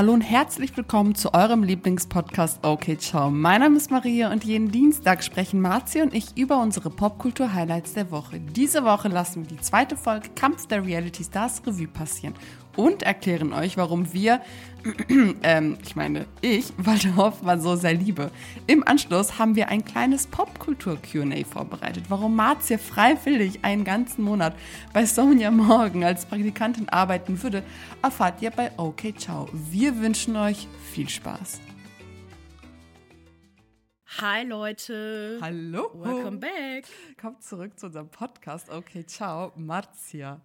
Hallo und herzlich willkommen zu eurem Lieblingspodcast Okay Ciao. Mein Name ist Maria und jeden Dienstag sprechen Marzi und ich über unsere Popkultur-Highlights der Woche. Diese Woche lassen wir die zweite Folge Kampf der Reality Stars Revue passieren und erklären euch, warum wir, ähm, ich meine, ich Walter Hoffmann so sehr liebe. Im Anschluss haben wir ein kleines Popkultur-QA vorbereitet, warum Marzia freiwillig einen ganzen Monat bei Sonja Morgen als Praktikantin arbeiten würde, erfahrt ihr bei OK Ciao. Wir wünschen euch viel Spaß. Hi Leute. Hallo. Welcome back. Kommt zurück zu unserem Podcast. Okay, ciao, Marzia.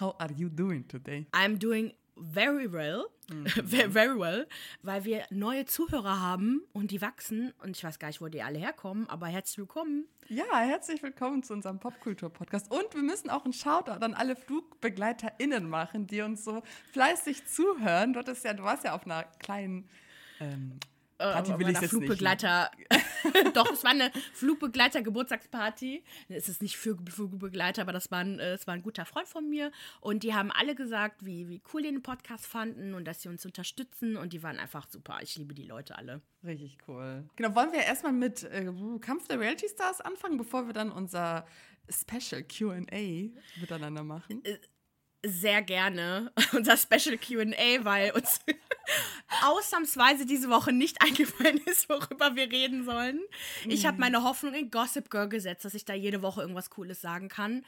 How are you doing today? I'm doing very well. Very, very well, weil wir neue Zuhörer haben und die wachsen und ich weiß gar nicht, wo die alle herkommen, aber herzlich willkommen. Ja, herzlich willkommen zu unserem Popkultur-Podcast. Und wir müssen auch einen Shoutout an alle FlugbegleiterInnen machen, die uns so fleißig zuhören. Du, hattest ja, du warst ja auf einer kleinen ähm, Party äh, will ich jetzt Flugbegleiter. nicht. Doch, es war eine Flugbegleiter-Geburtstagsparty. Es ist nicht für Flugbegleiter, aber das war, ein, äh, es war ein guter Freund von mir. Und die haben alle gesagt, wie, wie cool die den Podcast fanden und dass sie uns unterstützen. Und die waren einfach super. Ich liebe die Leute alle. Richtig cool. Genau, wollen wir erstmal mit äh, Kampf der Reality Stars anfangen, bevor wir dann unser Special QA miteinander machen? Äh, sehr gerne unser Special QA, weil uns ausnahmsweise diese Woche nicht eingefallen ist, worüber wir reden sollen. Ich habe mhm. meine Hoffnung in Gossip Girl gesetzt, dass ich da jede Woche irgendwas Cooles sagen kann.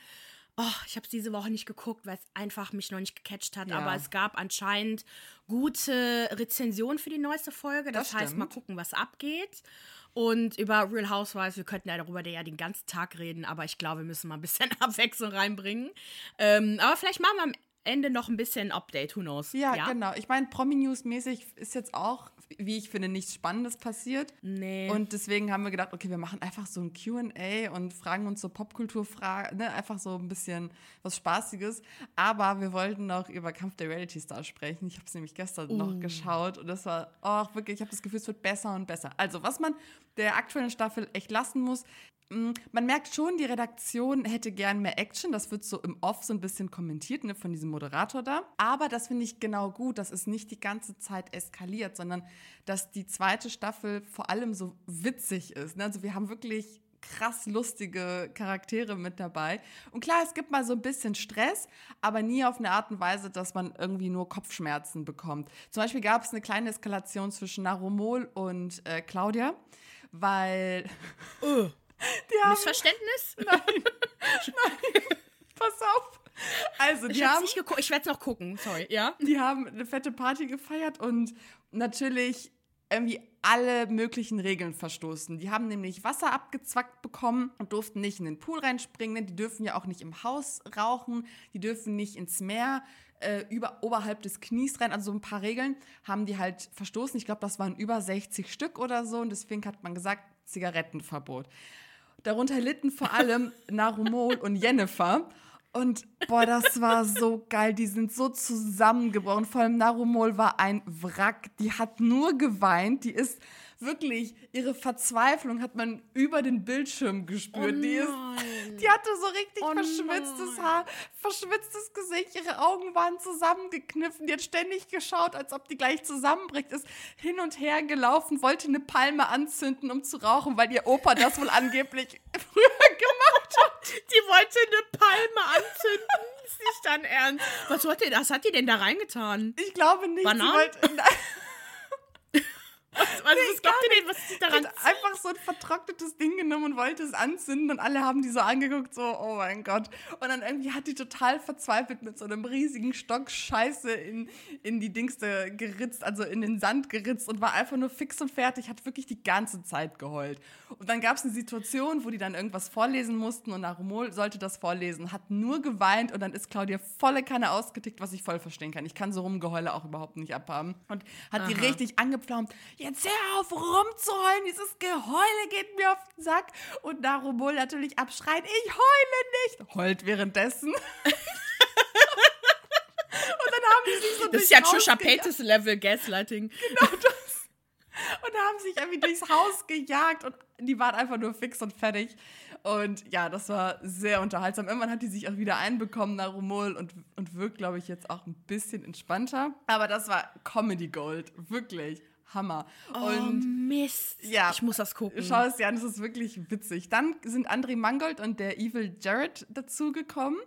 Oh, ich habe es diese Woche nicht geguckt, weil es einfach mich noch nicht gecatcht hat. Ja. Aber es gab anscheinend gute Rezensionen für die neueste Folge. Das, das heißt, mal gucken, was abgeht. Und über Real Housewives, wir könnten ja darüber ja den ganzen Tag reden, aber ich glaube, wir müssen mal ein bisschen Abwechslung reinbringen. Ähm, aber vielleicht machen wir am Ende noch ein bisschen Update, who knows. Ja, ja? genau. Ich meine, Promi-News-mäßig ist jetzt auch, wie ich finde, nichts Spannendes passiert. Nee. Und deswegen haben wir gedacht, okay, wir machen einfach so ein QA und fragen uns so Popkulturfragen, ne? einfach so ein bisschen was Spaßiges. Aber wir wollten noch über Kampf der Reality Stars sprechen. Ich habe es nämlich gestern uh. noch geschaut und das war, oh, wirklich, ich habe das Gefühl, es wird besser und besser. Also, was man der aktuellen Staffel echt lassen muss, Mm, man merkt schon, die Redaktion hätte gern mehr Action. Das wird so im Off so ein bisschen kommentiert ne, von diesem Moderator da. Aber das finde ich genau gut, dass es nicht die ganze Zeit eskaliert, sondern dass die zweite Staffel vor allem so witzig ist. Ne? Also wir haben wirklich krass lustige Charaktere mit dabei. Und klar, es gibt mal so ein bisschen Stress, aber nie auf eine Art und Weise, dass man irgendwie nur Kopfschmerzen bekommt. Zum Beispiel gab es eine kleine Eskalation zwischen Narumol und äh, Claudia, weil. Uh. Haben, Missverständnis? Nein. Nein. Pass auf. Also, die ich haben. Nicht ich werde es noch gucken, sorry, ja? Die haben eine fette Party gefeiert und natürlich irgendwie alle möglichen Regeln verstoßen. Die haben nämlich Wasser abgezwackt bekommen und durften nicht in den Pool reinspringen. Die dürfen ja auch nicht im Haus rauchen. Die dürfen nicht ins Meer äh, über, oberhalb des Knies rein. Also so ein paar Regeln haben die halt verstoßen. Ich glaube, das waren über 60 Stück oder so. Und deswegen hat man gesagt, Zigarettenverbot. Darunter litten vor allem Narumol und Jennifer. Und boah, das war so geil. Die sind so zusammengebrochen. Vor allem Narumol war ein Wrack. Die hat nur geweint. Die ist wirklich, ihre Verzweiflung hat man über den Bildschirm gespürt. Oh die, ist, die hatte so richtig oh verschwitztes nein. Haar, verschwitztes Gesicht, ihre Augen waren zusammengekniffen. Die hat ständig geschaut, als ob die gleich zusammenbricht. Ist hin und her gelaufen, wollte eine Palme anzünden, um zu rauchen, weil ihr Opa das wohl angeblich früher gemacht hat. Die wollte eine Palme anzünden. ist nicht dein Ernst. Was hat, die, was hat die denn da reingetan? Ich glaube nicht. Bananen? Was, was, nee, was glaubt ihr denn, was ist daran? Hat einfach so ein vertrocknetes Ding genommen und wollte es anzünden und alle haben die so angeguckt, so, oh mein Gott. Und dann irgendwie hat die total verzweifelt mit so einem riesigen Stock Scheiße in, in die Dingste geritzt, also in den Sand geritzt und war einfach nur fix und fertig, hat wirklich die ganze Zeit geheult. Und dann gab es eine Situation, wo die dann irgendwas vorlesen mussten und Narumol sollte das vorlesen, hat nur geweint und dann ist Claudia volle Kanne ausgetickt, was ich voll verstehen kann. Ich kann so Rumgeheule auch überhaupt nicht abhaben. Und hat Aha. die richtig angepflaumt jetzt hör auf rumzuheulen, dieses Geheule geht mir auf den Sack. Und Narumol natürlich abschreit, ich heule nicht. Heult währenddessen. Und dann haben die sich so Das ist ja Trisha Paytas Level Gaslighting. Genau das. Und haben sich irgendwie durchs Haus gejagt und die waren einfach nur fix und fertig. Und ja, das war sehr unterhaltsam. Irgendwann hat die sich auch wieder einbekommen, Narumol, und, und wirkt, glaube ich, jetzt auch ein bisschen entspannter. Aber das war Comedy Gold, wirklich. Hammer. Oh, und Mist. Ja. Ich muss das gucken. schau es dir an, das ist wirklich witzig. Dann sind André Mangold und der Evil Jared dazugekommen.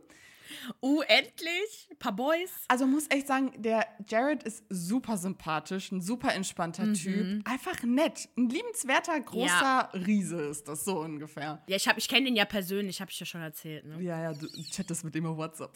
Uh, endlich. Ein paar Boys. Also muss echt sagen, der Jared ist super sympathisch, ein super entspannter Mhm. Typ. Einfach nett. Ein liebenswerter, großer Riese ist das so ungefähr. Ja, ich, hab- ich kenne den ja persönlich, habe ich ja schon erzählt. Ne? Ja, ja, du chattest mit ihm auf WhatsApp.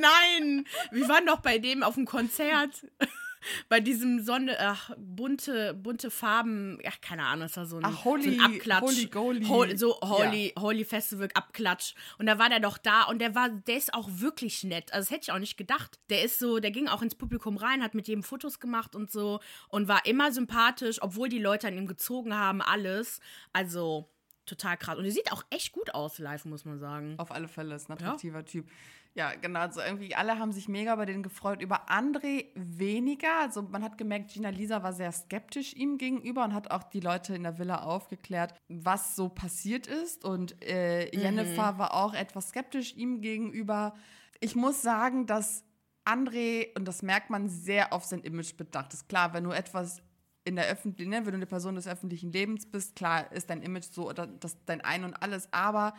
Nein, wir waren doch bei dem auf dem Konzert. Bei diesem Sonne, ach, bunte, bunte Farben, ach, keine Ahnung, es war so ein, Ach, Holy- so ein Abklatsch. Holy. Hol- so Holy, Holy Festival Abklatsch. Und da war der doch da und der war, der ist auch wirklich nett. Also das hätte ich auch nicht gedacht. Der ist so, der ging auch ins Publikum rein, hat mit jedem Fotos gemacht und so und war immer sympathisch, obwohl die Leute an ihm gezogen haben, alles. Also total krass. Und er sieht auch echt gut aus live, muss man sagen. Auf alle Fälle ist ein attraktiver Typ. Ja, genau. Also irgendwie alle haben sich mega bei denen gefreut. Über André weniger. Also man hat gemerkt, Gina Lisa war sehr skeptisch ihm gegenüber und hat auch die Leute in der Villa aufgeklärt, was so passiert ist. Und äh, Jennifer war auch etwas skeptisch ihm gegenüber. Ich muss sagen, dass André, und das merkt man, sehr auf sein Image bedacht ist. Klar, wenn du etwas in der öffentlichen, ne, wenn du eine Person des öffentlichen Lebens bist, klar ist dein Image so oder das dein Ein und alles, aber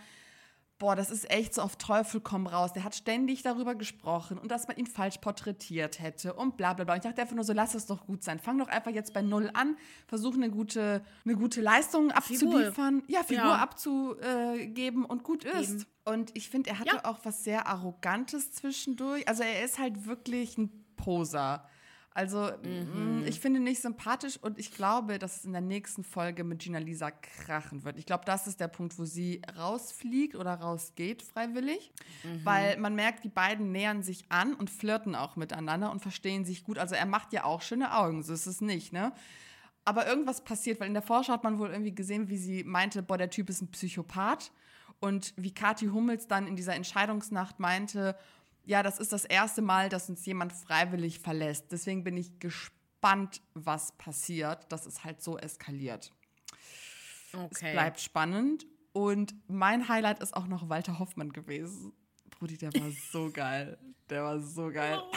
boah, das ist echt so auf Teufel komm raus. Der hat ständig darüber gesprochen und dass man ihn falsch porträtiert hätte und bla bla bla. Und ich dachte einfach nur so, lass es doch gut sein. Fang doch einfach jetzt bei Null an, versuch eine gute, eine gute Leistung abzuliefern, ja, Figur Ja. abzugeben und gut ist. Eben. Und ich finde, er hatte Ja. auch was sehr Arrogantes zwischendurch. Also er ist halt wirklich ein Poser. Also Mhm. mh, ich finde nicht sympathisch und ich glaube, dass es in der nächsten Folge mit Gina Lisa krachen wird. Ich glaube, das ist der Punkt, wo sie rausfliegt oder rausgeht freiwillig, Mhm. weil man merkt, die beiden nähern sich an und flirten auch miteinander und verstehen sich gut. Also er macht ja auch schöne Augen, so ist es nicht, ne? Aber irgendwas passiert, weil in der Vorschau hat man wohl irgendwie gesehen, wie sie meinte, boah, der Typ ist ein Psychopath. Und wie Kathi Hummels dann in dieser Entscheidungsnacht meinte, ja, das ist das erste Mal, dass uns jemand freiwillig verlässt. Deswegen bin ich gespannt, was passiert, dass es halt so eskaliert. Es Okay. bleibt spannend. Und mein Highlight ist auch noch Walter Hoffmann gewesen. Brudi, der war so geil. Der war so geil.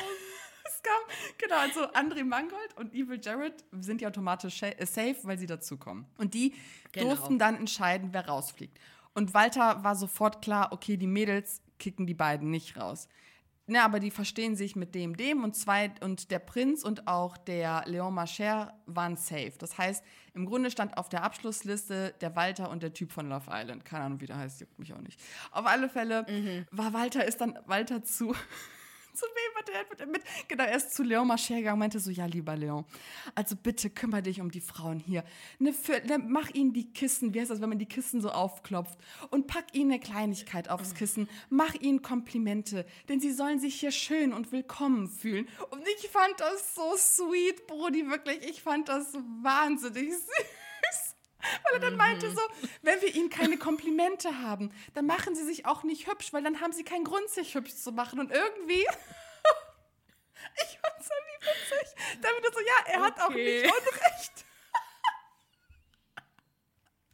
Es kam, genau, also André Mangold und Evil Jared sind ja automatisch äh, safe, weil sie dazukommen. Und die Genau. durften dann entscheiden, wer rausfliegt. Und Walter war sofort klar, okay, die Mädels kicken die beiden nicht raus. Ne, aber die verstehen sich mit dem, dem und zwei und der Prinz und auch der Leon Marcher waren safe. Das heißt, im Grunde stand auf der Abschlussliste der Walter und der Typ von Love Island. Keine Ahnung, wie der heißt, juckt mich auch nicht. Auf alle Fälle war Walter, ist dann Walter zu. Zu wem hat er mit? Genau, er ist zu Leon Marcher gegangen und meinte so, ja, lieber Leon, also bitte kümmere dich um die Frauen hier. Ne, für, ne, mach ihnen die Kissen, wie heißt das, wenn man die Kissen so aufklopft und pack ihnen eine Kleinigkeit aufs Kissen, mach ihnen Komplimente, denn sie sollen sich hier schön und willkommen fühlen. Und ich fand das so sweet, Brody, wirklich, ich fand das wahnsinnig süß. Weil er dann meinte so, wenn wir ihnen keine Komplimente haben, dann machen sie sich auch nicht hübsch, weil dann haben sie keinen Grund, sich hübsch zu machen. Und irgendwie, ich fand's so witzig. Damit er so, ja, er hat auch Okay. nicht Unrecht.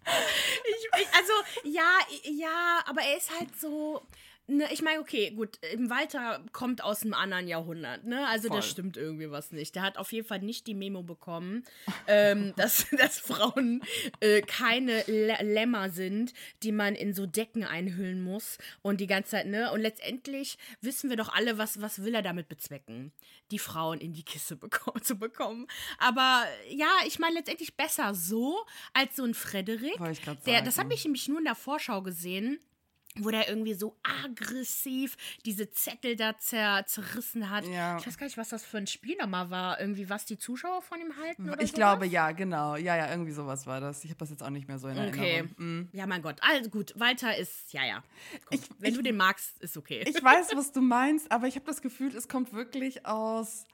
Ich, ich, also, ja, ja, aber er ist halt so. Ne, ich meine, okay, gut, im Walter kommt aus einem anderen Jahrhundert, ne? Also Voll. da stimmt irgendwie was nicht. Der hat auf jeden Fall nicht die Memo bekommen, ähm, dass, dass Frauen äh, keine Lä- Lämmer sind, die man in so Decken einhüllen muss und die ganze Zeit, ne? Und letztendlich wissen wir doch alle, was, was will er damit bezwecken? Die Frauen in die Kiste beko zu bekommen. Aber ja, ich meine letztendlich besser so als so ein Frederik. Der, das habe ich nämlich nur in der Vorschau gesehen wo der irgendwie so aggressiv diese Zettel da zer zerrissen hat. Ja. Ich weiß gar nicht, was das für ein Spiel nochmal war. Irgendwie, was die Zuschauer von ihm halten oder Ich sowas? glaube, ja, genau. Ja, ja, irgendwie sowas war das. Ich habe das jetzt auch nicht mehr so in Okay. Erinnerung. Mm. Ja, mein Gott. Also gut, Walter ist, ja, ja. Komm, Ich- wenn ich- du den magst, ist okay. Ich weiß, was du meinst, aber ich habe das Gefühl, es kommt wirklich aus,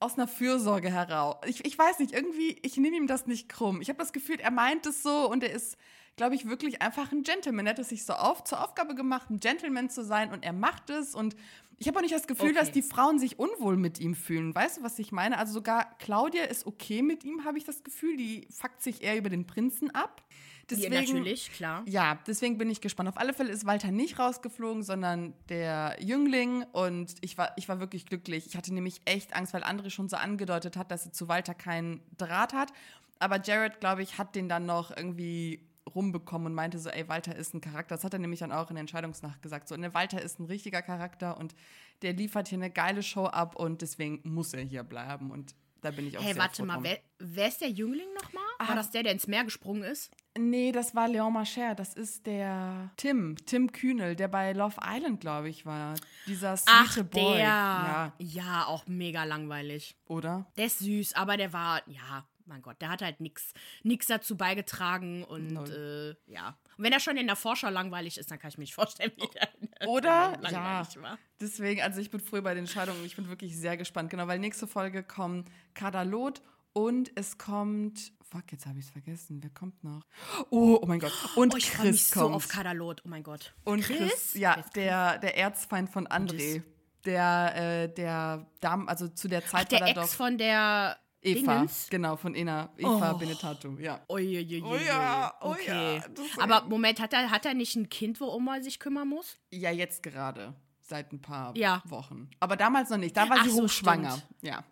aus einer Fürsorge heraus. Ich, ich weiß nicht, irgendwie, ich nehme ihm das nicht krumm. Ich habe das Gefühl, er meint es so und er ist glaube ich, wirklich einfach ein Gentleman. Er hat es sich so auf, zur Aufgabe gemacht, ein Gentleman zu sein und er macht es und ich habe auch nicht das Gefühl, Okay. dass die Frauen sich unwohl mit ihm fühlen. Weißt du, was ich meine? Also sogar Claudia ist okay mit ihm, habe ich das Gefühl. Die fuckt sich eher über den Prinzen ab. Ja, natürlich, klar. Ja, deswegen bin ich gespannt. Auf alle Fälle ist Walter nicht rausgeflogen, sondern der Jüngling. Und ich war, ich war wirklich glücklich. Ich hatte nämlich echt Angst, weil André schon so angedeutet hat, dass er zu Walter keinen Draht hat. Aber Jared, glaube ich, hat den dann noch irgendwie rumbekommen und meinte so, ey, Walter ist ein Charakter. Das hat er nämlich dann auch in der Entscheidungsnacht gesagt. So, ne, Walter ist ein richtiger Charakter und der liefert hier eine geile Show ab und deswegen muss er hier bleiben. Und da bin ich auch Hey, sehr warte mal, wer, wer ist der Jüngling nochmal? Ah. War das der, der ins Meer gesprungen ist? Nee, das war Leon Marcher. Das ist der Tim, Tim Kühnel, der bei Love Island, glaube ich, war. Dieser Ach, sweete der. Boy. Ja. Ja, auch mega langweilig. oder? Der ist süß, aber der war, ja, mein Gott, der hat halt nichts nix dazu beigetragen und äh, ja. Und wenn er schon in der Vorschau langweilig ist, dann kann ich mir nicht vorstellen, wie der Oder? Ja. war. Deswegen, also ich bin früh bei den Entscheidungen und ich bin wirklich sehr gespannt. Genau, weil nächste Folge kommt Kadalot und es kommt. Fuck, jetzt habe ich es vergessen. Wer kommt noch? Oh, oh mein Gott. Und Oh, ich freue mich Chris so kommt. auf Kadalot, oh mein Gott. Und Chris? Chris, ja, Chris? der, der Erzfeind von André. Der, äh, der Dam, also zu der Zeit Ach, der war er Ex doch von der Eva. Dingens? Genau, von Ena, Eva Oh. Benetatu, ja. Oh ja, oh okay. ja, das ist Aber Moment, hat er, hat er nicht ein Kind, wo Oma sich kümmern muss? Ja, jetzt gerade. Seit ein paar Ja. Wochen. Aber damals noch nicht. Da war Ach sie so, hochschwanger. stimmt. Ja.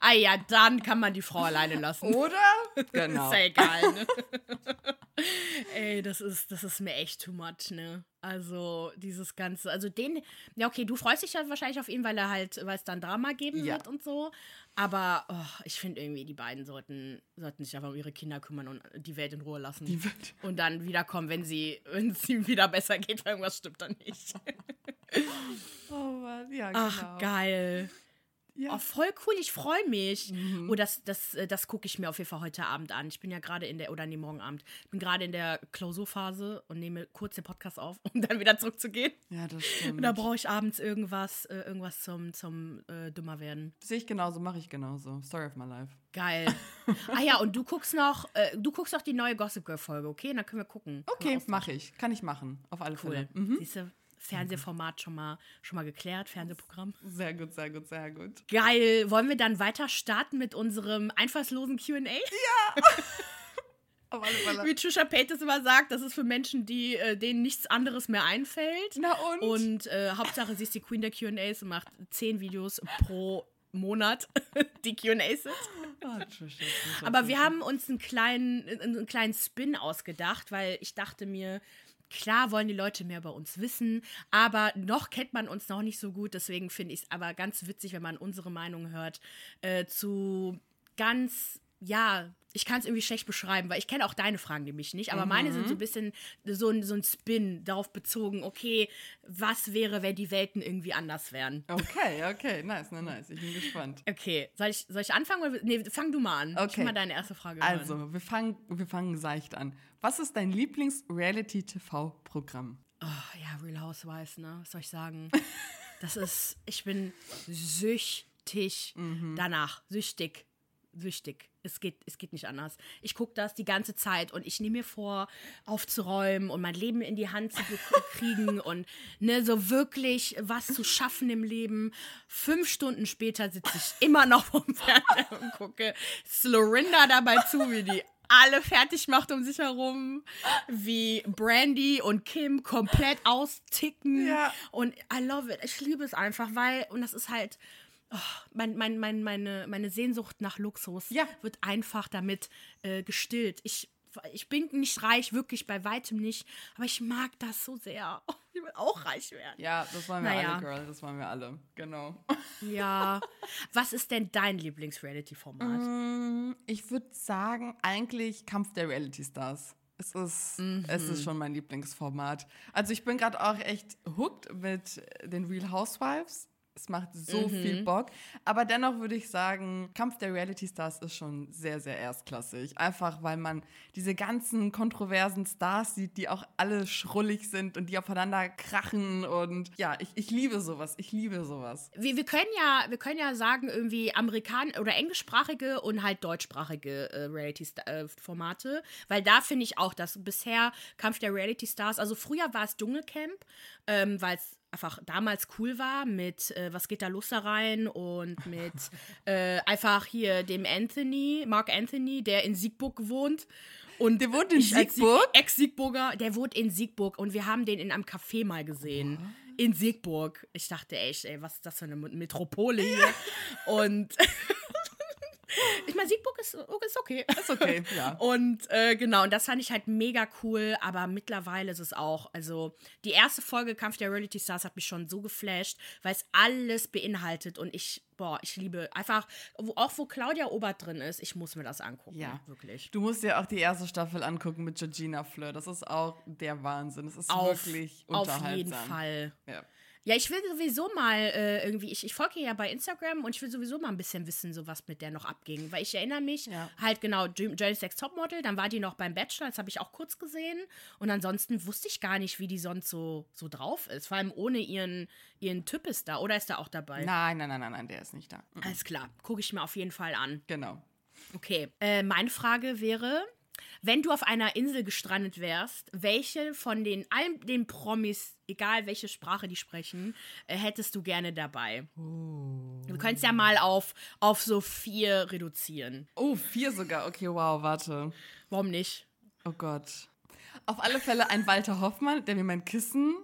Ah ja, dann kann man die Frau alleine lassen. Oder? Genau. Ist ja egal, ne? Ey, das ist, das ist mir echt too much, ne? Also, dieses Ganze, also den, ja, okay, du freust dich ja wahrscheinlich auf ihn, weil er halt, weil es dann Drama geben Ja. wird und so. Aber oh, ich finde irgendwie, die beiden sollten, sollten sich einfach um ihre Kinder kümmern und die Welt in Ruhe lassen. Die wird- und dann wiederkommen, wenn sie, wenn es ihm wieder besser geht, weil irgendwas stimmt dann nicht. Oh Mann, ja, genau. Ach, geil. Ja. Oh, voll cool, ich freue mich. Oh, das, das, äh, das gucke ich mir auf jeden Fall heute Abend an. Ich bin ja gerade in der, oder nee, morgen Abend. Ich bin gerade in der Klausurphase und nehme kurz den Podcast auf, um dann wieder zurückzugehen. ja, das Und stimmt. da brauche ich abends irgendwas, äh, irgendwas zum, zum äh, Dümmer werden. Sehe ich genauso, mache ich genauso. Story of my life. Geil. ah ja, und du guckst noch, äh, du guckst noch die neue Gossip Girl Folge, okay? Dann können wir gucken. Okay, mache ich. Kann ich machen. Auf alle Cool. Fälle. Mhm. Siehst du, Fernsehformat schon mal, schon mal geklärt, Fernsehprogramm. Sehr gut, sehr gut, sehr gut. Geil. Wollen wir dann weiter starten mit unserem einfallslosen QA? Auf alle Fälle. Wie Trisha Paytas immer sagt, das ist für Menschen, die äh, denen nichts anderes mehr einfällt. Na und? Und äh, Hauptsache, sie ist die Queen der QAs und macht zehn Videos pro Monat, die QAs sind. Oh, Trisha, Aber wir haben uns einen kleinen, einen kleinen Spin ausgedacht, weil ich dachte mir, klar wollen die Leute mehr über uns wissen, aber noch kennt man uns noch nicht so gut. Deswegen finde ich es aber ganz witzig, wenn man unsere Meinung hört äh, zu ganz, ja, ich kann es irgendwie schlecht beschreiben, weil ich kenne auch deine Fragen nämlich nicht, aber meine sind so ein bisschen so ein, so ein Spin darauf bezogen, okay, was wäre, wenn die Welten irgendwie anders wären? Okay, okay, nice, nice, nice. Ich bin gespannt. Okay, soll ich, soll ich anfangen? Oder, nee, fang du mal an. Ich Okay. will mal deine erste Frage hören. Also, wir fangen, wir fangen seicht an. Was ist dein Lieblings-Reality-TV-Programm? Oh, ja, Real Housewives, ne? Was soll ich sagen? Das ist, ich bin süchtig danach. Süchtig. Süchtig. Es geht, es geht nicht anders. Ich gucke das die ganze Zeit und ich nehme mir vor, aufzuräumen und mein Leben in die Hand zu kriegen und ne, so wirklich was zu schaffen im Leben. Fünf Stunden später sitze ich immer noch vom Fernseher und gucke Slorinda dabei zu, wie die alle fertig macht um sich herum, wie Brandy und Kim komplett austicken. Ja. Und I love it. Ich liebe es einfach, weil, und das ist halt, oh, mein, mein, mein, meine, meine Sehnsucht nach Luxus Ja. wird einfach damit äh, gestillt. Ich, ich bin nicht reich, wirklich bei weitem nicht, aber ich mag das so sehr. Oh, ich will auch reich werden. Ja, das waren wir Naja. alle, Girl. Das waren wir alle. Genau. Ja. Was ist denn dein Lieblings-Reality-Format? Mm, Ich würde sagen, eigentlich Kampf der Reality Stars. Es ist, es ist schon mein Lieblingsformat. Also ich bin gerade auch echt hooked mit den Real Housewives. Es macht so viel Bock. Aber dennoch würde ich sagen, Kampf der Reality Stars ist schon sehr, sehr erstklassig. Einfach, weil man diese ganzen kontroversen Stars sieht, die auch alle schrullig sind und die aufeinander krachen. Und ja, ich, ich liebe sowas. Ich liebe sowas. Wir, wir, können ja, wir können ja sagen, irgendwie Amerikan- oder englischsprachige und halt deutschsprachige äh, Reality-Formate. weil da finde ich auch, dass bisher Kampf der Reality Stars, also früher war es Dschungelcamp, ähm, weil es einfach damals cool war mit äh, Was geht da los da rein und mit äh, einfach hier dem Anthony, Mark Anthony, der in Siegburg wohnt. Und Der wohnt in Siegburg? Sieg- Ex-Siegburger, der wohnt in Siegburg und wir haben den in einem Café mal gesehen. In Siegburg. Ich dachte echt, ey, was ist das für eine Metropole hier? Und ich meine, Siegburg ist, ist okay. Ist okay, ja. Und äh, genau, und das fand ich halt mega cool, aber mittlerweile ist es auch, also die erste Folge Kampf der Reality Stars hat mich schon so geflasht, weil es alles beinhaltet und ich, boah, ich liebe einfach, wo, auch wo Claudia Obert drin ist, ich muss mir das angucken. Ja. wirklich. Du musst dir auch die erste Staffel angucken mit Georgina Fleur. Das ist auch der Wahnsinn. Das ist Auf, wirklich auf unterhaltsam. jeden Fall. Ja. Ja, ich will sowieso mal äh, irgendwie, ich, ich folge ja bei Instagram und ich will sowieso mal ein bisschen wissen, so was mit der noch abging. Weil ich erinnere mich, Ja. halt genau, Jerry's Sex Topmodel, dann war die noch beim Bachelor, das habe ich auch kurz gesehen. Und ansonsten wusste ich gar nicht, wie die sonst so, so drauf ist. Vor allem ohne ihren, ihren Typ ist da. Oder ist er auch dabei? Nein, nein, nein, nein, nein, der ist nicht da. Mhm. Alles klar, gucke ich mir auf jeden Fall an. Genau. Okay, äh, meine Frage wäre, wenn du auf einer Insel gestrandet wärst, welche von den allen den Promis, egal welche Sprache die sprechen, äh, hättest du gerne dabei? Du könntest ja mal auf, auf so vier reduzieren. Oh, vier sogar. Okay, wow, warte. Warum nicht? Oh Gott. Auf alle Fälle ein Walter Hoffmann, der mir mein Kissen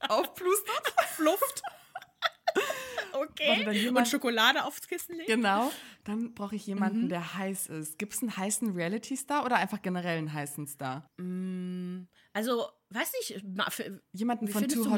aufplustert. Fluft. Okay. dann jemand- Und Schokolade aufs Kissen legen? Genau. Dann brauche ich jemanden, Mhm. der heiß ist. Gibt es einen heißen Reality-Star oder einfach generell einen heißen Star? Also, weiß nicht, für, Jemanden wie von findest Too du Hot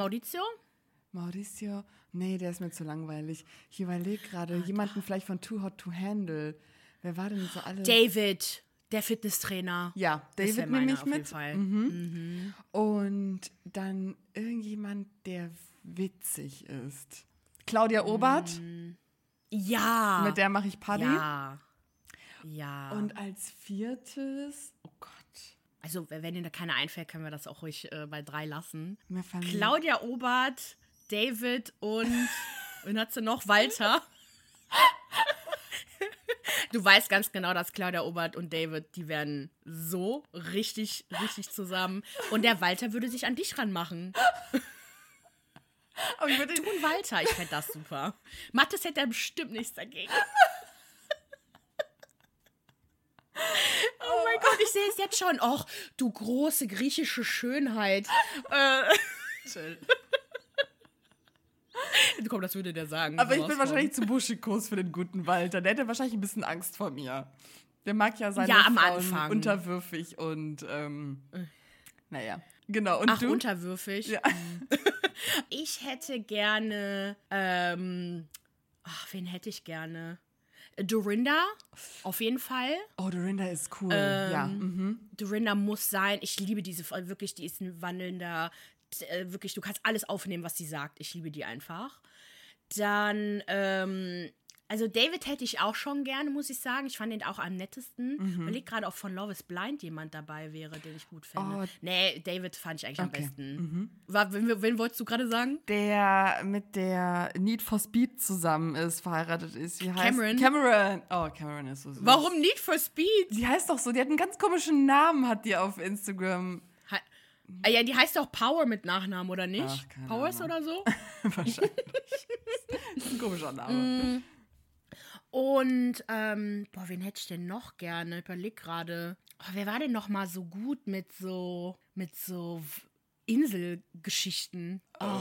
Mauricio? Nee, der ist mir zu langweilig. Ich überlege Ah, gerade, jemanden vielleicht von Too Hot to Handle. Wer war denn so alle? David, der Fitnesstrainer. ja, David nehme ich mit. Fall. Mhm. Und dann irgendjemand, der witzig ist. Claudia Obert, Ja. mit der mache ich Party. Ja. Ja. Und als viertes, oh Gott, also, wenn dir da keiner einfällt, können wir das auch ruhig äh, bei drei lassen. Claudia Obert, David und. wen hat sie noch? Walter. Du weißt ganz genau, dass Claudia Obert und David, die werden so richtig, richtig zusammen. Und der Walter würde sich an dich ranmachen. Aber ich würde und Walter, ich fände das super. Mathis hätte da bestimmt nichts dagegen. Oh mein Gott, ich sehe es jetzt schon. Och, du große griechische Schönheit. Äh, komm, das würde der sagen. Aber ich bin wahrscheinlich zu buschikos für den guten Walter. Der hätte wahrscheinlich ein bisschen Angst vor mir. Der mag ja seine Ja, am Frauen Anfang. unterwürfig und ähm, naja. Genau. Und Ach, du? unterwürfig. Ja. Ich hätte gerne. Ähm, ach, wen hätte ich gerne? Dorinda, auf jeden Fall. Oh, Dorinda ist cool. Ähm, ja. Mhm. Dorinda muss sein. Ich liebe diese Frau, wirklich, die ist ein wandelnder, äh, wirklich, du kannst alles aufnehmen, was sie sagt. Ich liebe die einfach. Dann, ähm, also David hätte ich auch schon gerne, muss ich sagen. Ich fand ihn auch am nettesten. Mhm. Überleg gerade, ob von Love is Blind jemand dabei wäre, den ich gut fände. Oh. nee, David fand ich eigentlich Okay. Mhm. am besten. War, wen, wen wolltest du gerade sagen? Der mit der Need for Speed zusammen ist, verheiratet ist. Wie heißt Cameron? Cameron. Oh, Cameron ist so süß. Warum Need for Speed? Die heißt doch so, die hat einen ganz komischen Namen, hat die auf Instagram. Ha Ah ja, die heißt doch Power mit Nachnamen, oder nicht? Ach, Powers Ahnung. oder so? Wahrscheinlich. ist ein komischer Name. Mm. Und, ähm, boah, wen hätte ich denn noch gerne? Ich überleg gerade. Oh, wer war denn noch mal so gut mit so, mit so Inselgeschichten? Oh.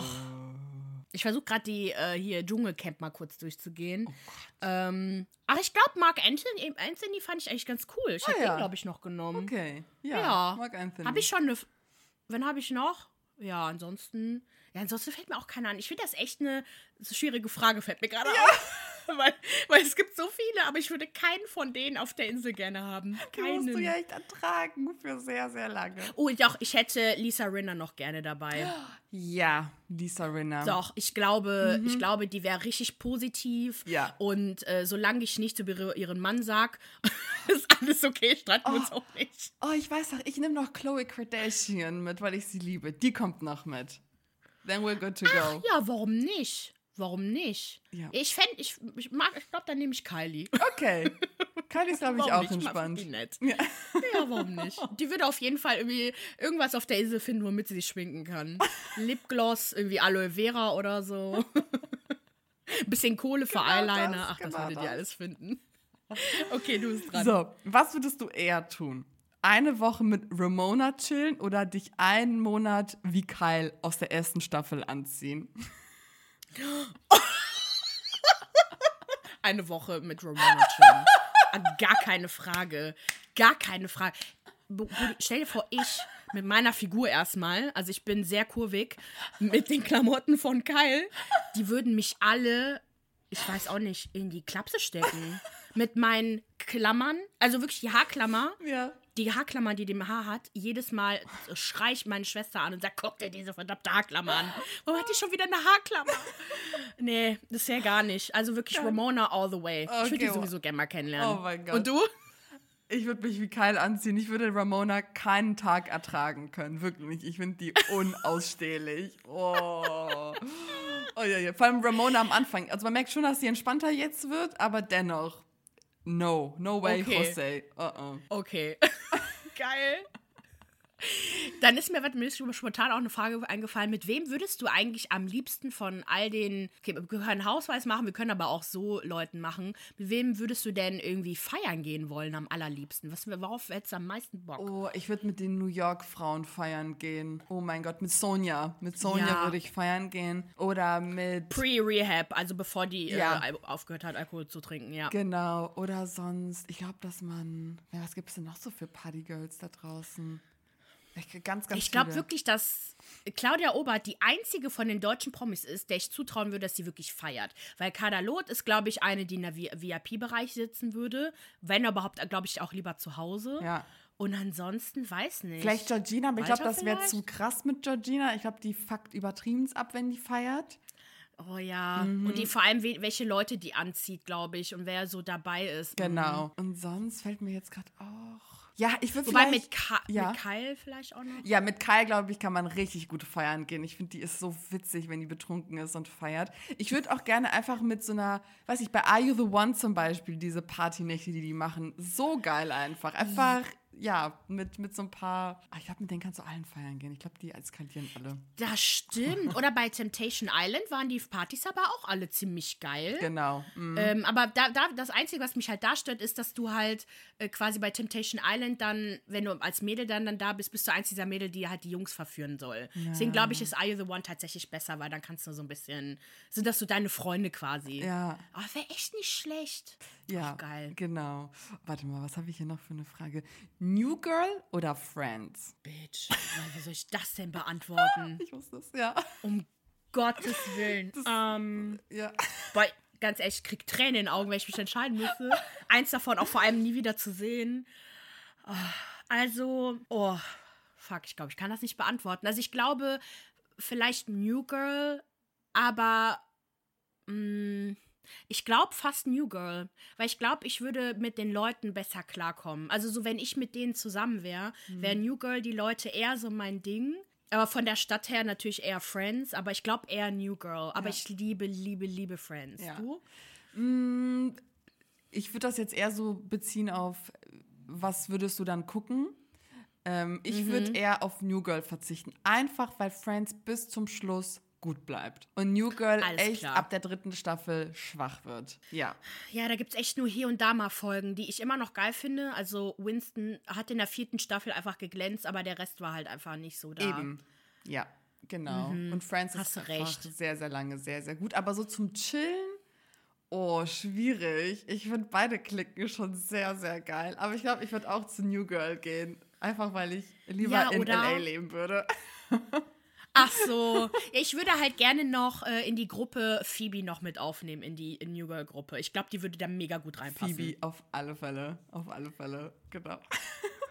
Ich versuche gerade die äh, hier Dschungelcamp mal kurz durchzugehen. ähm, ach, ich glaube, Mark Anthony, Anthony fand ich eigentlich ganz cool. Ich Ah, hätte ja. den, glaube ich, noch genommen. Okay. Ja. Ja. Mark Anthony. Habe ich schon eine. Wen habe ich noch? Ja, ansonsten. Ja, ansonsten fällt mir auch keiner an. Ich finde das echt eine so schwierige Frage, fällt mir gerade auf. weil, weil es gibt so viele, aber ich würde keinen von denen auf der Insel gerne haben. Die musst du Keinen. ja echt ertragen für sehr, sehr lange. Oh, doch, ich hätte Lisa Rinna noch gerne dabei. Ja, Lisa Rinna. Doch, ich glaube, ich glaube, die wäre richtig positiv. Mhm. Ja. Und äh, solange ich nicht über ihre- ihren Mann sag, ist alles okay, streiten wir uns auch nicht. Oh, ich weiß doch, ich nehme noch Chloe Kardashian mit, weil ich sie liebe. Die kommt noch mit. Then we're good to go. Ja, warum nicht? Warum nicht? Ja. Ich fände, ich, ich mag, ich glaube, dann nehme ich Kylie. Okay. Kylie ist, glaube ich, auch nicht? Ich entspannt. Die nett. Ja. Ja, warum nicht? Die würde auf jeden Fall irgendwie irgendwas auf der Insel finden, womit sie sich schminken kann. Lipgloss, irgendwie Aloe Vera oder so. Bisschen Kohle für Genau Eyeliner. das, Ach, das genau würdet ihr das. alles finden. Okay, du bist dran. So, was würdest du eher tun? Eine Woche mit Ramona chillen oder dich einen Monat wie Kyle aus der ersten Staffel anziehen? Eine Woche mit Ramona chillen. Ah, Gar keine Frage. Gar keine Frage. Stell dir vor, ich mit meiner Figur erstmal, also ich bin sehr kurvig, mit den Klamotten von Kyle, die würden mich alle, ich weiß auch nicht, in die Klapse stecken. Mit meinen Klammern, also wirklich die Haarklammer, Ja. Die Haarklammer, die dem Haar hat, jedes Mal schrei ich meine Schwester an und sag, guck dir diese verdammte Haarklammer an. Warum hat die schon wieder eine Haarklammer? Nee, das ja gar nicht. Also wirklich Ramona all the way. ich würde Okay, die sowieso gerne mal kennenlernen. Oh mein Gott. Und du? Ich würde mich wie Kyle anziehen. Ich würde Ramona keinen Tag ertragen können. Wirklich nicht. Ich finde die unausstehlich. Oh. Oh ja, ja. Vor allem Ramona am Anfang. Also man merkt schon, dass sie entspannter jetzt wird, aber dennoch. No. No way, Okay. Jose. Uh -uh. Okay. Geil. Dann ist mir, was mir ist spontan auch eine Frage eingefallen. Mit wem würdest du eigentlich am liebsten von all den, okay, wir können Hausweis machen, wir können aber auch so Leuten machen. Mit wem würdest du denn irgendwie feiern gehen wollen am allerliebsten? Was, worauf hättest du am meisten Bock? Oh, ich würde mit den New York Frauen feiern gehen. Oh mein Gott, mit Sonja. Mit Sonja Ja. würde ich feiern gehen. Oder mit. Pre-Rehab, also bevor die Ja. äh, aufgehört hat, Alkohol zu trinken, ja. Genau. Oder sonst. Ich glaube, dass man. Ja, was gibt es denn noch so für Partygirls da draußen? Ich, ganz, ganz Ich glaube wirklich, dass Claudia Obert die einzige von den deutschen Promis ist, der ich zutrauen würde, dass sie wirklich feiert. Weil Kader Loth ist, glaube ich, eine, die in der VIP-Bereich sitzen würde. Wenn überhaupt, glaube ich, auch lieber zu Hause. Ja. Und ansonsten weiß nicht. Vielleicht Georgina, aber ich glaube, Walter das wäre zu krass mit Georgina. Ich glaube, die fuckt übertrieben ab, wenn die feiert. Oh ja. Mhm. Und die vor allem, we- welche Leute die anzieht, glaube ich. Und wer so dabei ist. Genau. Und sonst fällt mir jetzt gerade auch. Ja, ich würde vielleicht. mit, Ka ja. mit Kyle vielleicht auch noch. Ja, mit Kyle, glaube ich, kann man richtig gut feiern gehen. Ich finde, die ist so witzig, wenn die betrunken ist und feiert. Ich würde auch gerne einfach mit so einer, weiß ich, bei Are You the One zum Beispiel, diese Partynächte, die die machen, so geil einfach. Einfach, ja, mit, mit so ein paar, ah, ich glaube, mit denen kannst du allen feiern gehen. Ich glaube, die eskalieren alle. Das stimmt. Oder bei Temptation Island waren die Partys aber auch alle ziemlich geil. Genau. Mhm. Ähm, aber da, da, das Einzige, was mich halt da stört, ist, dass du halt äh, quasi bei Temptation Island dann, wenn du als Mädel dann, dann da bist, bist du eins dieser Mädel, die halt die Jungs verführen soll. Deswegen glaube ich, ist Are You the One tatsächlich besser, weil dann kannst du so ein bisschen, sind das so deine Freunde quasi. Ja. Aber wäre echt nicht schlecht. Ja, Ach, geil. genau. Warte mal, was habe ich hier noch für eine Frage? New Girl oder Friends? Bitch, wie soll ich das denn beantworten? Ich wusste es, ja. Um Gottes Willen. ähm, Ja. Boah, ganz ehrlich, ich krieg Tränen in den Augen, wenn ich mich entscheiden müsste. Eins davon auch vor allem nie wieder zu sehen. Ah, Also, oh, fuck, ich glaube, ich kann das nicht beantworten. Also ich glaube, vielleicht New Girl, aber mh, ich glaube fast New Girl, weil ich glaube, ich würde mit den Leuten besser klarkommen. Also so, wenn ich mit denen zusammen wäre, wäre New Girl die Leute eher so mein Ding. Aber von der Stadt her natürlich eher Friends, aber ich glaube eher New Girl. Aber Ja. ich liebe, liebe, liebe Friends. Ja. Du? Mm, Ich würde das jetzt eher so beziehen auf, was würdest du dann gucken? Ähm, ich Mhm. würde eher auf New Girl verzichten. Einfach, weil Friends bis zum Schluss gut bleibt. Und New Girl Alles echt klar. ab der dritten Staffel schwach wird. Ja. Ja, da gibt es echt nur hier und da mal Folgen, die ich immer noch geil finde. Also Winston hat in der vierten Staffel einfach geglänzt, aber der Rest war halt einfach nicht so da. Eben. Ja, genau. Und Friends Mhm. Hast ist recht. sehr, sehr lange sehr, sehr gut. Aber so zum Chillen, oh, schwierig. Ich finde beide Klicken schon sehr, sehr geil. Aber ich glaube, ich würde auch zu New Girl gehen. Einfach, weil ich lieber Ja, in L.A. leben würde. Ach so. Ja, ich würde halt gerne noch äh, in die Gruppe Phoebe noch mit aufnehmen, in die in New Girl Gruppe. Ich glaube, die würde da mega gut reinpassen. Phoebe, auf alle Fälle. Auf alle Fälle. Genau.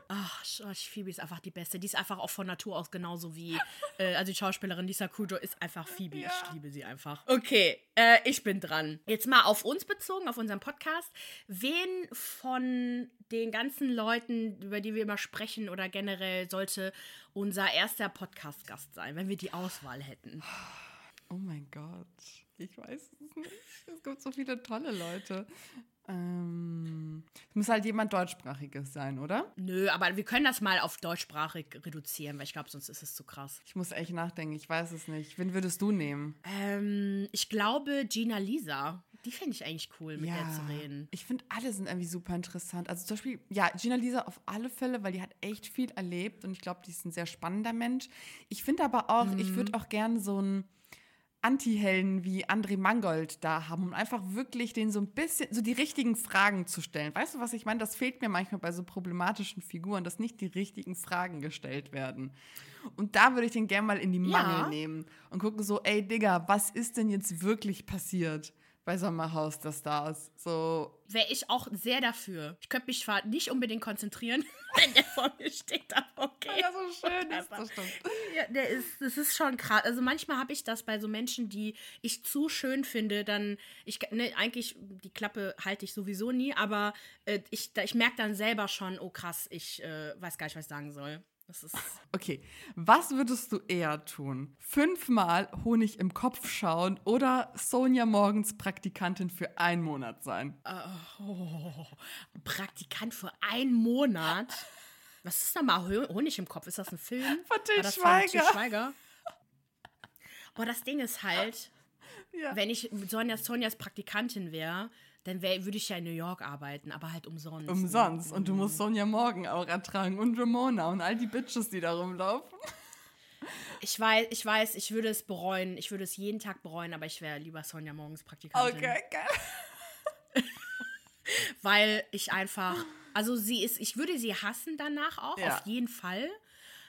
Ach, Phoebe ist einfach die Beste. Die ist einfach auch von Natur aus genauso wie, äh, also die Schauspielerin Lisa Kudrow ist einfach Phoebe. Ja. Ich liebe sie einfach. Okay, äh, ich bin dran. Jetzt mal auf uns bezogen, auf unseren Podcast. Wen von den ganzen Leuten, über die wir immer sprechen oder generell sollte unser erster Podcast-Gast sein, wenn wir die Auswahl hätten? Oh mein Gott. Ich weiß es nicht. Es gibt so viele tolle Leute. Ähm, es muss halt jemand deutschsprachiges sein, oder? Nö, aber wir können das mal auf deutschsprachig reduzieren, weil ich glaube, sonst ist es zu krass. Ich muss echt nachdenken, ich weiß es nicht. Wen würdest du nehmen? Ähm, ich glaube Gina Lisa. Die fände ich eigentlich cool, mit ja, der zu reden. Ich finde, alle sind irgendwie super interessant. Also zum Beispiel, ja, Gina Lisa auf alle Fälle, weil die hat echt viel erlebt und ich glaube, die ist ein sehr spannender Mensch. Ich finde aber auch, mhm. ich würde auch gerne so ein Anti-Helden wie André Mangold da haben, um einfach wirklich den so ein bisschen, so die richtigen Fragen zu stellen. Weißt du, was ich meine? Das fehlt mir manchmal bei so problematischen Figuren, dass nicht die richtigen Fragen gestellt werden. Und da würde ich den gerne mal in die Mangel ja. nehmen und gucken so, ey Digga, was ist denn jetzt wirklich passiert? Bei Sommerhaus der Stars. So. Wäre ich auch sehr dafür. Ich könnte mich zwar nicht unbedingt konzentrieren, wenn der vor mir steht, aber okay. Weil er so schön ist, das stimmt. Ja, der ist, das ist schon krass. Also manchmal habe ich das bei so Menschen, die ich zu schön finde, dann, ich, ne, eigentlich, die Klappe halte ich sowieso nie, aber äh, ich, ich merke dann selber schon, oh krass, ich äh, weiß gar nicht, was ich sagen soll. okay, was würdest du eher tun? Fünfmal Honig im Kopf schauen oder Sonja Morgens Praktikantin für einen Monat sein? Oh, Praktikant für einen Monat? Was ist da mal Honig im Kopf? Ist das ein Film? Von Til Schweiger. Schweiger? Boah, das Ding ist halt, ja. wenn ich Sonja Sonjas Praktikantin wäre, dann würde ich ja in New York arbeiten, aber halt umsonst. Umsonst. Ne? Und du musst Sonja Morgan auch ertragen und Ramona und all die Bitches, die da rumlaufen. Ich weiß, ich weiß, ich würde es bereuen. Ich würde es jeden Tag bereuen, aber ich wäre lieber Sonja Morgens Praktikantin. Okay, geil. Weil ich einfach, also sie ist, ich würde sie hassen danach auch, ja. auf jeden Fall.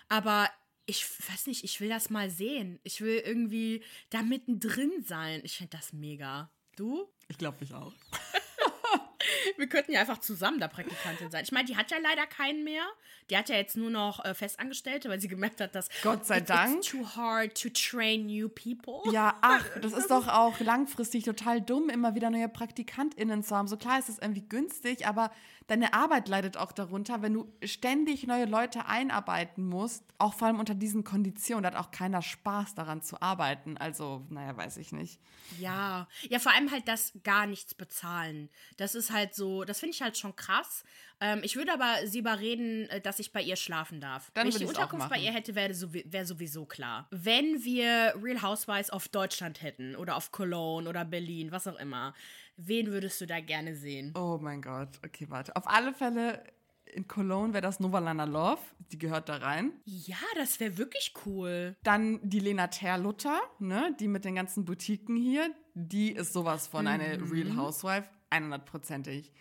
Aber ich weiß nicht, ich will das mal sehen. Ich will irgendwie da mittendrin sein. Ich finde das mega. Du? Ich glaube, ich auch. Wir könnten ja einfach zusammen da Praktikantin sein. Ich meine, die hat ja leider keinen mehr. Die hat ja jetzt nur noch äh, Festangestellte, weil sie gemerkt hat, dass Gott sei Dank it's too hard to train new people. Ja, ach, das ist doch auch langfristig total dumm, immer wieder neue PraktikantInnen zu haben. So klar ist es irgendwie günstig, aber deine Arbeit leidet auch darunter, wenn du ständig neue Leute einarbeiten musst, auch vor allem unter diesen Konditionen. Da hat auch keiner Spaß daran zu arbeiten. Also, naja, weiß ich nicht. Ja, ja, vor allem halt das gar nichts bezahlen. Das ist halt so, das finde ich halt schon krass. Ähm, ich würde aber sie überreden, äh, dass ich bei ihr schlafen darf. Dann Wenn ich die Unterkunft bei ihr hätte, wäre wär sowieso klar. Wenn wir Real Housewives auf Deutschland hätten oder auf Cologne oder Berlin, was auch immer, wen würdest du da gerne sehen? Oh mein Gott, okay, warte. Auf alle Fälle in Cologne wäre das Novalana Love. Die gehört da rein. Ja, das wäre wirklich cool. Dann die Lena Terluther, ne? Die mit den ganzen Boutiquen hier. Die ist sowas von mhm. eine Real Housewife. 100%ig.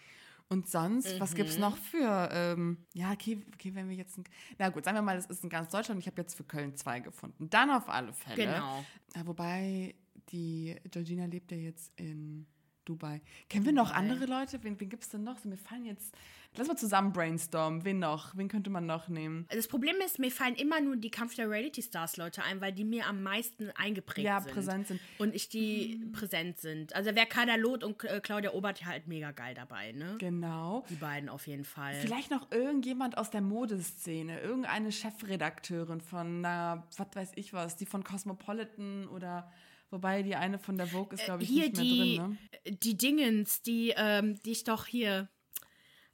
Und sonst, mhm. was gibt es noch für, ähm, ja, okay, okay, wenn wir jetzt, ein, na gut, sagen wir mal, es ist in ganz Deutschland, ich habe jetzt für Köln zwei gefunden. Dann auf alle Fälle. Genau. Ja, wobei, die Georgina lebt ja jetzt in Dubai. Kennen wir noch andere Leute? Wen, wen gibt es denn noch? So, mir fallen jetzt Lass mal zusammen brainstormen. Wen noch? Wen könnte man noch nehmen? Das Problem ist, mir fallen immer nur die Kampf der Reality Stars Leute ein, weil die mir am meisten eingeprägt ja, sind. Ja, präsent sind. Und ich die mhm. präsent sind. Also wäre Kader Loth und äh, Claudia Obert halt mega geil dabei, ne? Genau. Die beiden auf jeden Fall. Vielleicht noch irgendjemand aus der Modeszene. Irgendeine Chefredakteurin von, na, was weiß ich was, die von Cosmopolitan oder Wobei die eine von der Vogue ist, glaube ich, hier nicht mehr die, drin. Ne? Die Dingens, die, ähm, die ich doch hier.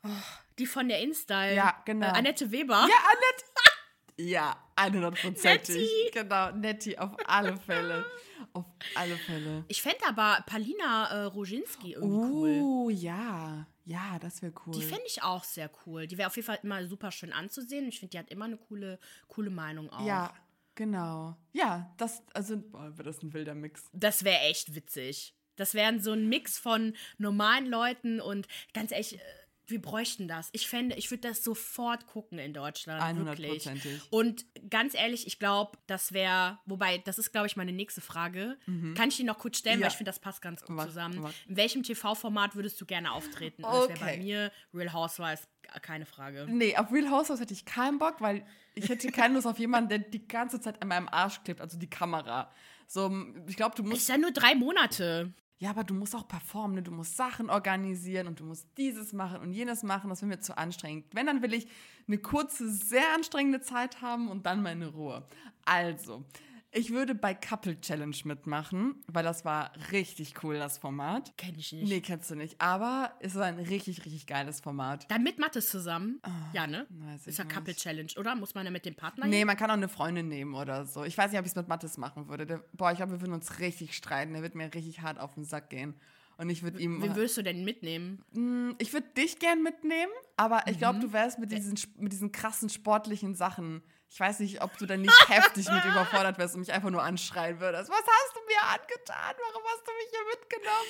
Oh, die von der InStyle. Ja, genau. Äh, Annette Weber. Ja, Annette. ja, 100%. Genau, Netti, auf alle Fälle. Auf alle Fälle. Ich fände aber Palina äh, Roginski irgendwie uh, cool. Oh, ja. Ja, das wäre cool. Die fände ich auch sehr cool. Die wäre auf jeden Fall immer super schön anzusehen. Ich finde, die hat immer eine coole, coole Meinung auch. Ja, genau. Ja, das, also, boah, wäre das ein wilder Mix. Das wäre echt witzig. Das wären so ein Mix von normalen Leuten und ganz ehrlich, äh, wir bräuchten das. Ich fände, ich würde das sofort gucken in Deutschland. 100%. Wirklich. Und ganz ehrlich, ich glaube, das wäre, wobei, das ist, glaube ich, meine nächste Frage. Kann ich die noch kurz stellen, Mhm. Ja. weil ich finde, das passt ganz gut Mach, zusammen. mach. In welchem TV-Format würdest du gerne auftreten? Und Das wäre bei Okay. mir Real Housewives, keine Frage. Nee, auf Real Housewives hätte ich keinen Bock, weil ich hätte keine Lust auf jemanden, der die ganze Zeit an meinem Arsch klebt, also die Kamera. So, ich glaube, du musst Ist ja nur drei Monate. Ja, aber du musst auch performen, ne? du musst Sachen organisieren und du musst dieses machen und jenes machen. Das wäre mir zu anstrengend. Wenn, dann will ich eine kurze, sehr anstrengende Zeit haben und dann meine Ruhe. Also, ich würde bei Couple Challenge mitmachen, weil das war richtig cool, das Format. Kenn ich nicht. Nee, kennst du nicht. Aber es war ein richtig, richtig geiles Format. Dann mit Mattes zusammen. ja, ne? Weiß Ist ja. Couple Challenge, oder? Muss man ja mit dem Partner Nee, hin? man kann auch eine Freundin nehmen oder so. Ich weiß nicht, ob ich es mit Mattes machen würde. Der, boah, ich glaube, wir würden uns richtig streiten. Der wird mir richtig hart auf den Sack gehen. Und ich würde ihm. Wen würdest du denn mitnehmen? Ich würde dich gern mitnehmen, aber ich Mhm. glaube, du wärst mit diesen, mit diesen krassen sportlichen Sachen. Ich weiß nicht, ob du dann nicht heftig mit überfordert wärst und mich einfach nur anschreien würdest. Was hast du mir angetan? Warum hast du mich hier mitgenommen?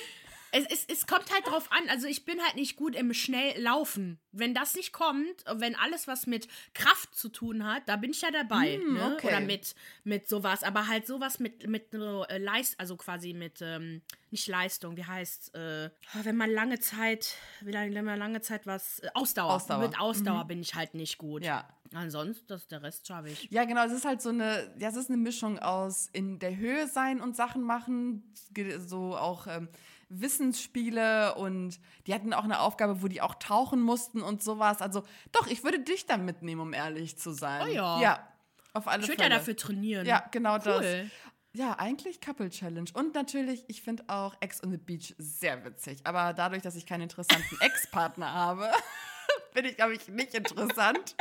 Es, es, es kommt halt drauf an. Also ich bin halt nicht gut im Schnelllaufen. Wenn das nicht kommt, wenn alles was mit Kraft zu tun hat, da bin ich ja dabei. Mm, ne? okay. Oder mit, mit sowas. Aber halt sowas mit, mit so, äh, Leist, also quasi mit, ähm, nicht Leistung, wie heißt, äh, wenn man lange Zeit, wie lange, wenn man lange Zeit was, äh, Ausdauer. Ausdauer. Mhm. Mit Ausdauer bin ich halt nicht gut. Ja. Ansonsten, das, der Rest schaffe ich. Ja, genau, es ist halt so eine, ja, es ist eine Mischung aus in der Höhe sein und Sachen machen, so auch ähm, Wissensspiele und die hatten auch eine Aufgabe, wo die auch tauchen mussten und sowas. Also doch, ich würde dich dann mitnehmen, um ehrlich zu sein. Oh ja. Ja, auf alle Ich würde Fälle. ja dafür trainieren. Ja, genau das. Cool. Ja, eigentlich Couple Challenge. Und natürlich, ich finde auch Ex on the Beach sehr witzig. Aber dadurch, dass ich keinen interessanten Ex-Partner habe, bin ich, glaube ich, nicht interessant.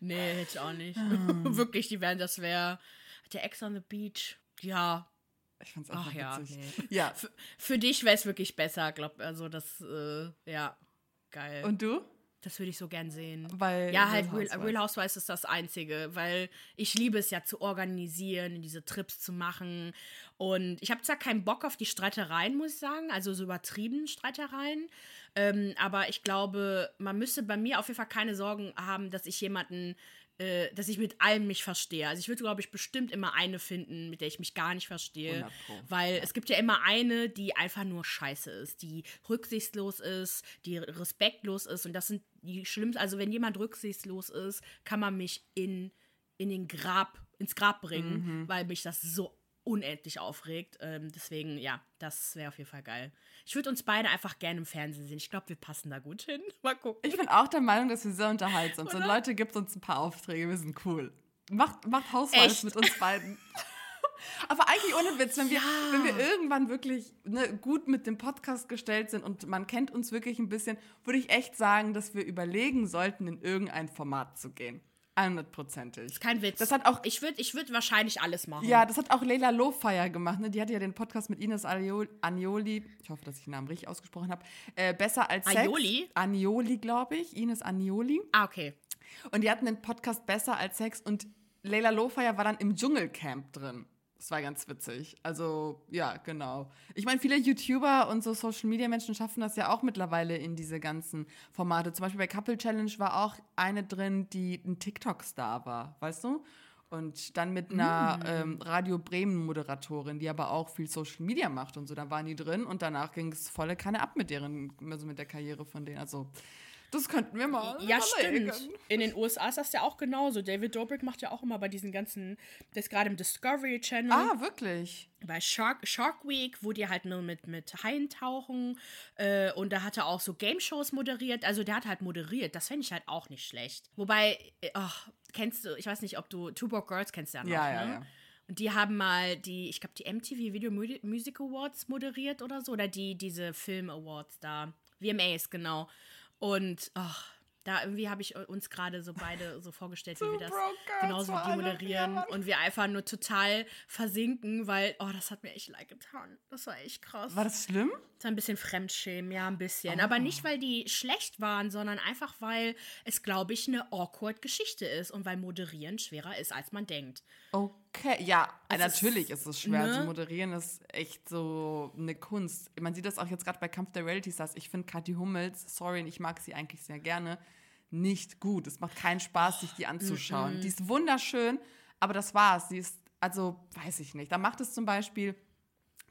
Nee, hätte ich auch nicht. Ah. Wirklich, die wären, das wäre der Ex on the Beach. Ja, Ich finde es auch Ach ja, witzig. nee. Ja. Für, für dich wäre es wirklich besser, glaub. Also das, äh, ja, geil. Und du? Das würde ich so gern sehen. Weil Ja, halt Real Real, Housewives. Ist das Einzige, weil ich liebe es ja zu organisieren, diese Trips zu machen. Und ich habe zwar keinen Bock auf die Streitereien, muss ich sagen, also so übertrieben Streitereien. Ähm, aber ich glaube, man müsste bei mir auf jeden Fall keine Sorgen haben, dass ich jemanden, äh, dass ich mit allem mich verstehe. Also ich würde, glaube ich, bestimmt immer eine finden, mit der ich mich gar nicht verstehe. 100 Pro. Weil es gibt ja immer eine, die einfach nur scheiße ist, die rücksichtslos ist, die respektlos ist. Und das sind die schlimmsten. Also wenn jemand rücksichtslos ist, kann man mich in, in den Grab, ins Grab bringen, Mhm. weil mich das so unendlich aufregt. Ähm, deswegen, ja, das wäre auf jeden Fall geil. Ich würde uns beide einfach gerne im Fernsehen sehen. Ich glaube, wir passen da gut hin. Mal gucken. Ich bin auch der Meinung, dass wir sehr unterhaltsam sind. Leute, gibt uns ein paar Aufträge, wir sind cool. Macht, macht Echt? mit uns beiden. Aber eigentlich ohne Witz, wenn wir, Ja. wenn wir irgendwann wirklich ne, gut mit dem Podcast gestellt sind und man kennt uns wirklich ein bisschen, würde ich echt sagen, dass wir überlegen sollten, in irgendein Format zu gehen. 100%ig. Kein Witz. Das hat auch ich würde ich würd wahrscheinlich alles machen. Ja, das hat auch Leila Lofire gemacht. Ne? Die hatte ja den Podcast mit Ines Agnoli. Agnoli ich hoffe, dass ich den Namen richtig ausgesprochen habe. Äh, besser als Sex. Aioli? Agnoli, glaube ich. Ines Agnoli. Ah, okay. Und die hatten den Podcast Besser als Sex. Und Leila Lofire war dann im Dschungelcamp drin. Das war ganz witzig. Also, ja, genau. Ich meine, viele YouTuber und so Social-Media-Menschen schaffen das ja auch mittlerweile in diese ganzen Formate. Zum Beispiel bei Couple Challenge war auch eine drin, die ein TikTok-Star war, weißt du? Und dann mit einer ähm, Radio Bremen-Moderatorin, die aber auch viel Social Media macht und so. Da waren die drin und danach ging es volle Kanne ab mit deren, also mit der Karriere von denen. Also, das könnten wir mal. Ja, überlegen. stimmt. In den USA ist das ja auch genauso. David Dobrik macht ja auch immer bei diesen ganzen, das ist gerade im Discovery Channel, Ah, wirklich? bei Shark, Shark Week, wo die halt nur mit, mit Haien tauchen. Äh, und da hat er auch so Game-Shows moderiert. Also der hat halt moderiert. Das fände ich halt auch nicht schlecht. Wobei, äh, ach, kennst du, ich weiß nicht, ob du Two Broke Girls kennst ja noch, Ja, ja, ne? ja. Und die haben mal die, ich glaube, die MTV Video Mu- Music Awards moderiert oder so. Oder die, diese Film Awards da. VMAs, genau. Und ach, da irgendwie habe ich uns gerade so beide so vorgestellt, wie wir das genauso wie die moderieren. Und wir einfach nur total versinken, weil, oh, das hat mir echt leid getan. Das war echt krass. War das schlimm? Das war ein bisschen Fremdschämen, ja, ein bisschen. Oh. Aber nicht, weil die schlecht waren, sondern einfach, weil es, glaube ich, eine awkward Geschichte ist und weil Moderieren schwerer ist, als man denkt. okay. Ja, Es natürlich ist, ist, es schwer. ne? Zu moderieren ist echt so eine Kunst. Man sieht das auch jetzt gerade bei Kampf der Reality Stars. Ich finde Kathi Hummels, sorry, und ich mag sie eigentlich sehr gerne, nicht gut. Es macht keinen Spaß, sich die anzuschauen. Die ist wunderschön, aber das war's. Sie ist, also, weiß ich nicht. Da macht es zum Beispiel,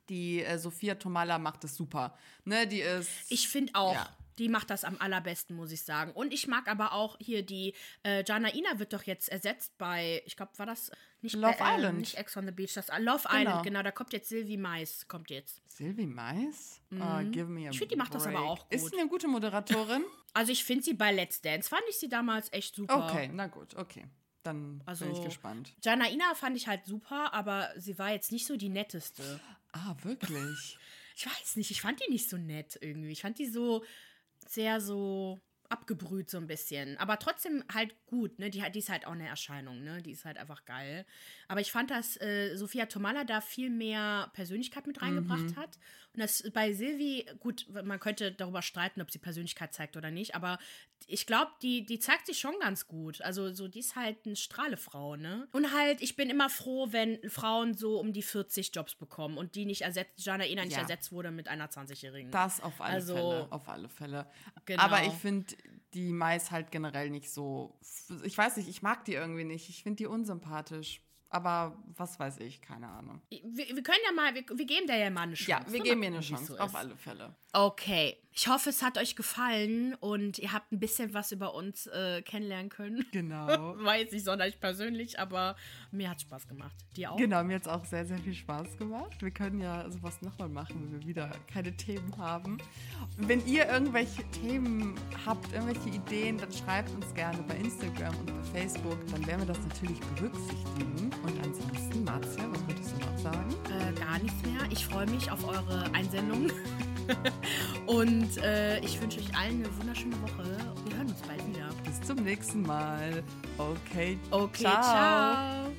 die äh, Sophia Tomala macht es super. Ne, die ist. Ich finde auch. Ja. Die macht das am allerbesten, muss ich sagen. Und ich mag aber auch hier die, äh, Jana Ina wird doch jetzt ersetzt bei, ich glaube, war das nicht Love bei, äh, Island. Nicht Ex on the Beach, das Love Genau. Island, genau, da kommt jetzt Sylvie Mais, kommt jetzt. Sylvie Mais? Ah, give me a Mhm. Ich find, die macht das aber auch Ist gut. sie eine gute Moderatorin? Also ich finde sie bei Let's Dance, fand ich sie damals echt super. Okay, na gut, okay. Dann Also- bin ich gespannt. Jana Ina fand ich halt super, aber sie war jetzt nicht so die netteste. Ah, wirklich? Ich weiß nicht, ich fand die nicht so nett irgendwie. Ich fand die so sehr so abgebrüht so ein bisschen. Aber trotzdem halt gut, ne? Die, die ist halt auch eine Erscheinung, ne? Die ist halt einfach geil. Aber ich fand, dass äh, Sophia Tomala da viel mehr Persönlichkeit mit reingebracht hat. Und das bei Silvi, gut, man könnte darüber streiten, ob sie Persönlichkeit zeigt oder nicht, aber ich glaube, die, die zeigt sich schon ganz gut. Also so, die ist halt eine Strahlefrau, ne? Und halt, ich bin immer froh, wenn Frauen so um die 40 Jobs bekommen und die nicht ersetzt, Jana Ina nicht Ja. ersetzt wurde mit einer 20-Jährigen. Das auf alle Also- Fälle, auf alle Fälle. Genau. Aber ich finde die Mais halt generell nicht so. Ich weiß nicht, ich mag die irgendwie nicht. Ich finde die unsympathisch. Aber was weiß ich, keine Ahnung. Wir, wir können ja mal, wir, wir geben der ja mal eine Chance. Ja, wir Mal geben ihr eine Chance, so auf alle Fälle. Okay. Ich hoffe, es hat euch gefallen und ihr habt ein bisschen was über uns äh, kennenlernen können. Genau. Jetzt nicht sonderlich persönlich, aber mir hat Spaß gemacht. Dir auch? Genau, mir hat es auch sehr, sehr viel Spaß gemacht. Wir können ja sowas nochmal machen, wenn wir wieder keine Themen haben. Wenn ihr irgendwelche Themen habt, irgendwelche Ideen, dann schreibt uns gerne bei Instagram und bei Facebook. Dann werden wir das natürlich berücksichtigen. Und ansonsten, Marzia, was würdest du noch sagen? Äh, gar nichts mehr. Ich freue mich auf eure Einsendung. und äh, ich wünsche euch allen eine wunderschöne Woche. Wir hören uns bald wieder. Bis zum nächsten Mal. Okay. Okay, ciao. ciao.